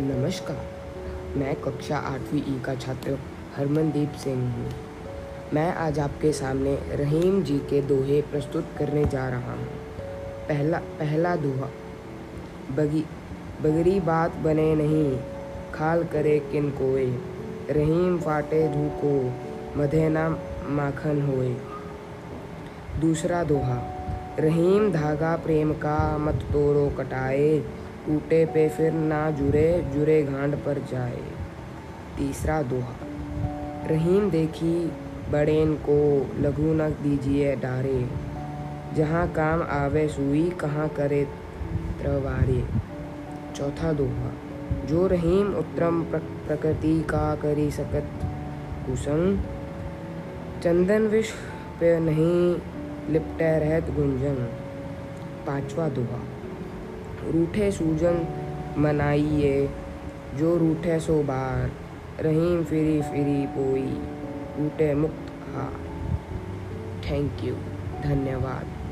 नमस्कार, मैं कक्षा आठवीं ई का छात्र हरमनदीप सिंह हूँ। मैं आज आपके सामने रहीम जी के दोहे प्रस्तुत करने जा रहा हूँ। पहला पहला दोहा, बगी, बगरी बात बने नहीं, खाल करे किन कोय रहीम फाटे धूको, मधे ना माखन होए। दूसरा दोहा, रहीम धागा प्रेम का मत तोड़ो कटाए टूटे पे फिर ना जुरे जुरे घाट पर जाए। तीसरा दोहा, रहीम देखी बड़ेन को, लघु न दीजिए डारे। जहाँ काम आवे सुई, कहाँ करे त्रवारे। चौथा दोहा, जो रहीम उत्तम प्रकृति का करी सकत कुसंग। चंदन विश्व पे नहीं लिपटे रहत गुंजन पांचवा दोहा रूठे सूजन मनाइए, जो रूठे सो बार, रहीम फिरी फिरी पोई रूठे मुक्त हार। थैंक यू धन्यवाद।